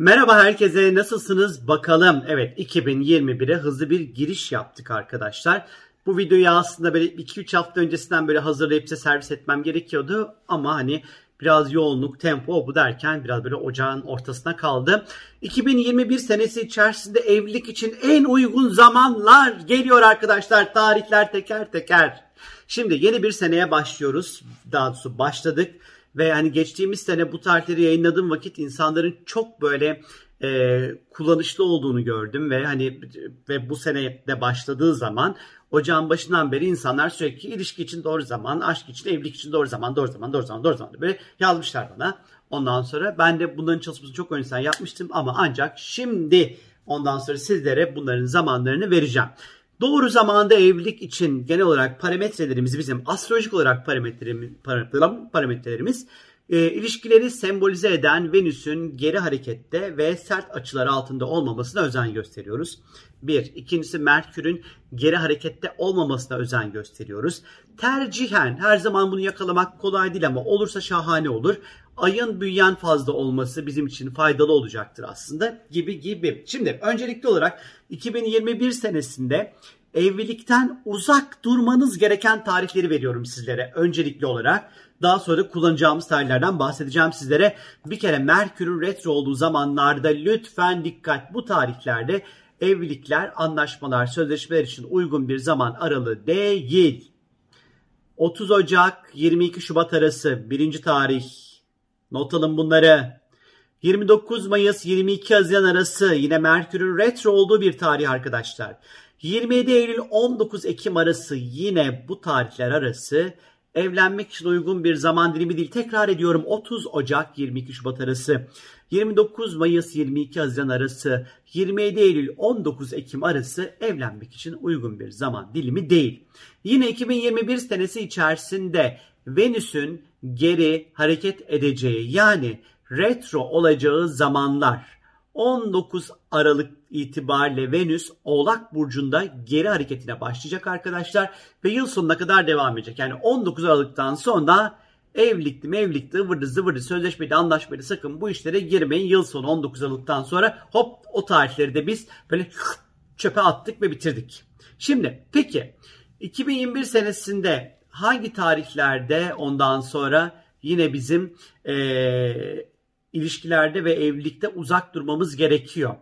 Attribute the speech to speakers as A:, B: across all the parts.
A: Merhaba herkese nasılsınız bakalım. Evet 2021'e hızlı bir giriş yaptık arkadaşlar. Bu videoyu aslında böyle 2-3 hafta öncesinden böyle hazırlayıp size servis etmem gerekiyordu. Ama hani biraz yoğunluk, tempo bu derken biraz böyle ocağın ortasına kaldı. 2021 senesi içerisinde evlilik için en uygun zamanlar geliyor arkadaşlar. Tarihler teker teker. Şimdi yeni bir seneye başlıyoruz. Daha doğrusu başladık. Ve yani geçtiğimiz sene bu tarihleri yayınladığım vakit insanların çok böyle e, kullanışlı olduğunu gördüm ve hani ve bu sene de başladığı zaman ocağın başından beri insanlar sürekli ilişki için doğru zaman, aşk için, evlilik için doğru zaman, doğru zaman, doğru zaman, doğru zaman böyle yazmışlar bana. Ondan sonra ben de bunların çalışmasını çok önceden yapmıştım ama ancak şimdi ondan sonra sizlere bunların zamanlarını vereceğim. Doğru zamanda evlilik için genel olarak parametrelerimiz bizim astrolojik olarak parametrelerimiz, parametrelerimiz e, ilişkileri sembolize eden Venüs'ün geri harekette ve sert açılar altında olmamasına özen gösteriyoruz. Bir. ikincisi Merkür'ün geri harekette olmamasına özen gösteriyoruz. Tercihen her zaman bunu yakalamak kolay değil ama olursa şahane olur. Ayın büyüyen fazla olması bizim için faydalı olacaktır aslında gibi gibi. Şimdi öncelikli olarak 2021 senesinde evlilikten uzak durmanız gereken tarihleri veriyorum sizlere öncelikli olarak. Daha sonra kullanacağımız tarihlerden bahsedeceğim sizlere. Bir kere Merkür'ün retro olduğu zamanlarda lütfen dikkat bu tarihlerde evlilikler, anlaşmalar, sözleşmeler için uygun bir zaman aralığı değil. 30 Ocak 22 Şubat arası birinci tarih. Not alın bunları. 29 Mayıs 22 Haziran arası yine Merkür'ün retro olduğu bir tarih arkadaşlar. 27 Eylül 19 Ekim arası yine bu tarihler arası evlenmek için uygun bir zaman dilimi değil. Tekrar ediyorum 30 Ocak 22 Şubat arası, 29 Mayıs 22 Haziran arası, 27 Eylül 19 Ekim arası evlenmek için uygun bir zaman dilimi değil. Yine 2021 senesi içerisinde Venüs'ün geri hareket edeceği yani retro olacağı zamanlar 19 Aralık itibariyle Venüs Oğlak Burcu'nda geri hareketine başlayacak arkadaşlar. Ve yıl sonuna kadar devam edecek. Yani 19 Aralık'tan sonra evlilikli mevlikli ıvırdı zıvırdı sözleşmeli anlaşmeli sakın bu işlere girmeyin. Yıl sonu 19 Aralık'tan sonra hop o tarihleri de biz böyle çöpe attık ve bitirdik. Şimdi peki 2021 senesinde hangi tarihlerde ondan sonra yine bizim ee, ilişkilerde ve evlilikte uzak durmamız gerekiyor.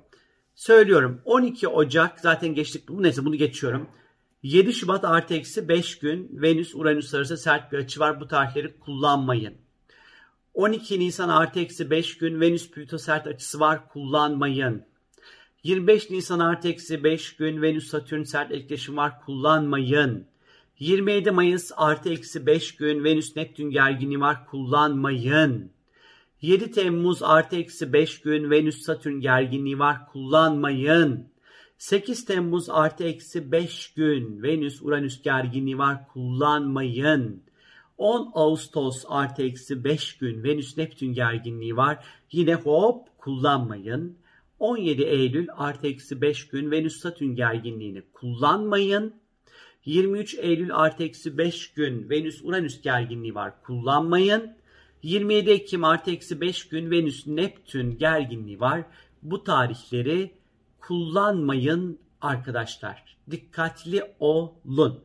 A: Söylüyorum 12 Ocak zaten geçtik bu neyse bunu geçiyorum. 7 Şubat artı eksi 5 gün Venüs Uranüs arası sert bir açı var bu tarihleri kullanmayın. 12 Nisan artı eksi 5 gün Venüs Plüto sert açısı var kullanmayın. 25 Nisan artı eksi 5 gün Venüs Satürn sert etkileşim var kullanmayın. 27 Mayıs artı eksi 5 gün Venüs Neptün gerginliği var kullanmayın. 7 Temmuz artı eksi 5 gün Venüs Satürn gerginliği var kullanmayın. 8 Temmuz artı eksi 5 gün Venüs Uranüs gerginliği var kullanmayın. 10 Ağustos artı eksi 5 gün Venüs Neptün gerginliği var yine hop kullanmayın. 17 Eylül artı eksi 5 gün Venüs Satürn gerginliğini kullanmayın. 23 Eylül artı eksi 5 gün Venüs Uranüs gerginliği var kullanmayın. 27 Ekim artı eksi 5 gün Venüs Neptün gerginliği var. Bu tarihleri kullanmayın arkadaşlar. Dikkatli olun.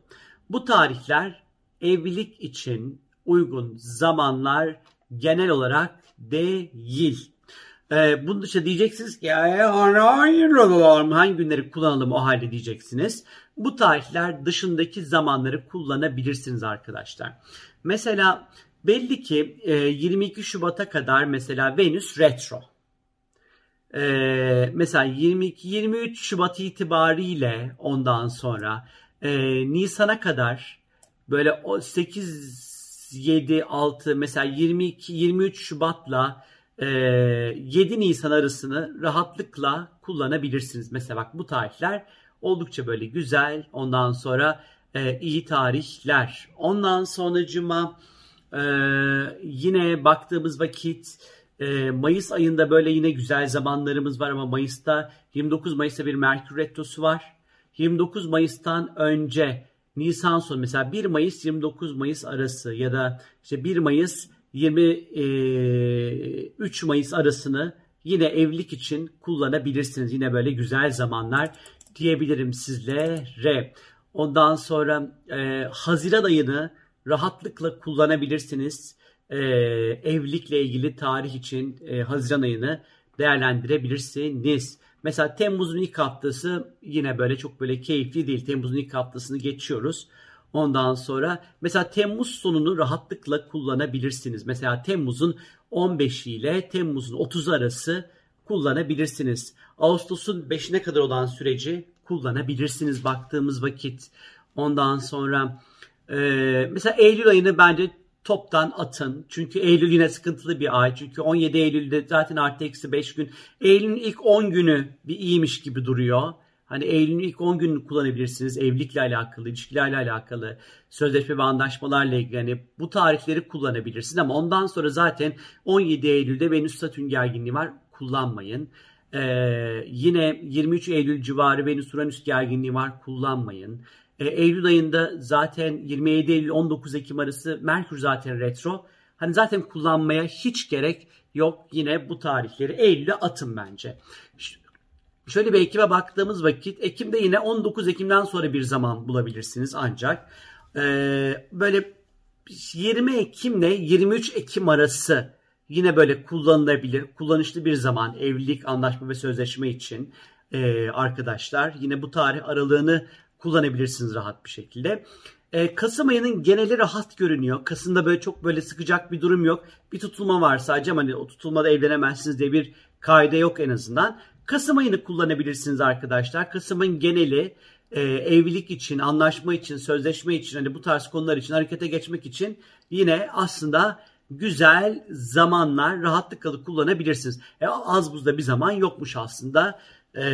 A: Bu tarihler evlilik için uygun zamanlar genel olarak değil. Ee, bunun dışında diyeceksiniz ki hangi günleri kullanalım o halde diyeceksiniz. Bu tarihler dışındaki zamanları kullanabilirsiniz arkadaşlar. Mesela Belli ki e, 22 Şubat'a kadar mesela Venüs retro. E, mesela 22 23 Şubat itibariyle ondan sonra e, Nisan'a kadar böyle 8 7 6 mesela 22 23 Şubat'la e, 7 Nisan arasını rahatlıkla kullanabilirsiniz. Mesela bak bu tarihler oldukça böyle güzel. Ondan sonra e, iyi tarihler. Ondan sonra cuma ee, yine baktığımız vakit e, Mayıs ayında böyle yine güzel zamanlarımız var ama Mayıs'ta 29 Mayıs'ta bir Merkür Retrosu var. 29 Mayıs'tan önce Nisan sonu mesela 1 Mayıs 29 Mayıs arası ya da işte 1 Mayıs 23 e, Mayıs arasını yine evlilik için kullanabilirsiniz. Yine böyle güzel zamanlar diyebilirim sizlere. Ondan sonra e, Haziran ayını rahatlıkla kullanabilirsiniz. E, evlilikle ilgili tarih için e, Haziran ayını değerlendirebilirsiniz. Mesela Temmuz'un ilk haftası yine böyle çok böyle keyifli değil. Temmuz'un ilk haftasını geçiyoruz. Ondan sonra mesela Temmuz sonunu rahatlıkla kullanabilirsiniz. Mesela Temmuz'un 15 ile Temmuz'un 30 arası kullanabilirsiniz. Ağustos'un 5'ine kadar olan süreci kullanabilirsiniz baktığımız vakit. Ondan sonra e, mesela Eylül ayını bence toptan atın. Çünkü Eylül yine sıkıntılı bir ay. Çünkü 17 Eylül'de zaten artı eksi 5 gün. Eylül'ün ilk 10 günü bir iyiymiş gibi duruyor. Hani Eylül'ün ilk 10 gününü kullanabilirsiniz. Evlilikle alakalı, ilişkilerle alakalı, sözleşme ve anlaşmalarla ilgili. Yani bu tarihleri kullanabilirsiniz ama ondan sonra zaten 17 Eylül'de Venüs Satürn gerginliği var. Kullanmayın. Ee, yine 23 Eylül civarı Venüs Uranüs gerginliği var. Kullanmayın. Ee, Eylül ayında zaten 27 Eylül 19 Ekim arası Merkür zaten retro. Hani zaten kullanmaya hiç gerek yok. Yine bu tarihleri Eylül'e atın bence. Şöyle bir Ekim'e baktığımız vakit Ekim'de yine 19 Ekim'den sonra bir zaman bulabilirsiniz ancak ee, böyle 20 Ekim ile 23 Ekim arası yine böyle kullanılabilir, kullanışlı bir zaman evlilik, anlaşma ve sözleşme için ee, arkadaşlar. Yine bu tarih aralığını kullanabilirsiniz rahat bir şekilde. Ee, Kasım ayının geneli rahat görünüyor. Kasım'da böyle çok böyle sıkacak bir durum yok. Bir tutulma var sadece ama hani o tutulmada evlenemezsiniz diye bir kaide yok en azından. Kasım ayını kullanabilirsiniz arkadaşlar. Kasım'ın geneli e, evlilik için, anlaşma için, sözleşme için, hani bu tarz konular için harekete geçmek için yine aslında güzel zamanlar rahatlıkla kullanabilirsiniz. E, az buzda bir zaman yokmuş aslında e,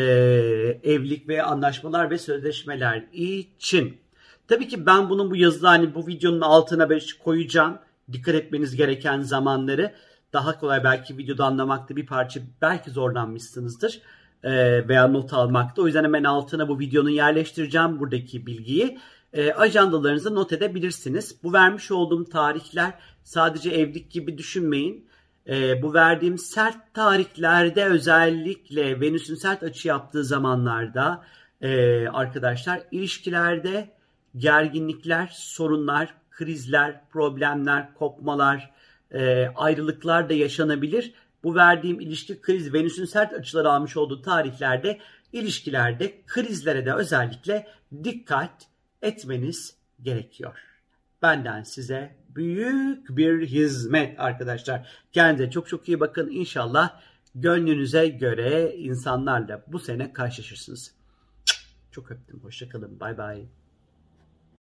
A: evlilik ve anlaşmalar ve sözleşmeler için. Tabii ki ben bunun bu yazıda hani bu videonun altına koyacağım. Dikkat etmeniz gereken zamanları daha kolay belki videoda anlamakta bir parça belki zorlanmışsınızdır e, veya not almakta. O yüzden hemen altına bu videonun yerleştireceğim buradaki bilgiyi. E, ajandalarınızı not edebilirsiniz. Bu vermiş olduğum tarihler sadece evlilik gibi düşünmeyin. E, bu verdiğim sert tarihlerde özellikle Venüs'ün sert açı yaptığı zamanlarda e, arkadaşlar ilişkilerde gerginlikler, sorunlar, krizler, problemler, kopmalar, e, ayrılıklar da yaşanabilir. Bu verdiğim ilişki kriz Venüs'ün sert açıları almış olduğu tarihlerde ilişkilerde krizlere de özellikle dikkat etmeniz gerekiyor. Benden size büyük bir hizmet arkadaşlar. Kendinize çok çok iyi bakın. İnşallah gönlünüze göre insanlarla bu sene karşılaşırsınız. Çok öptüm. Hoşçakalın. Bay bay.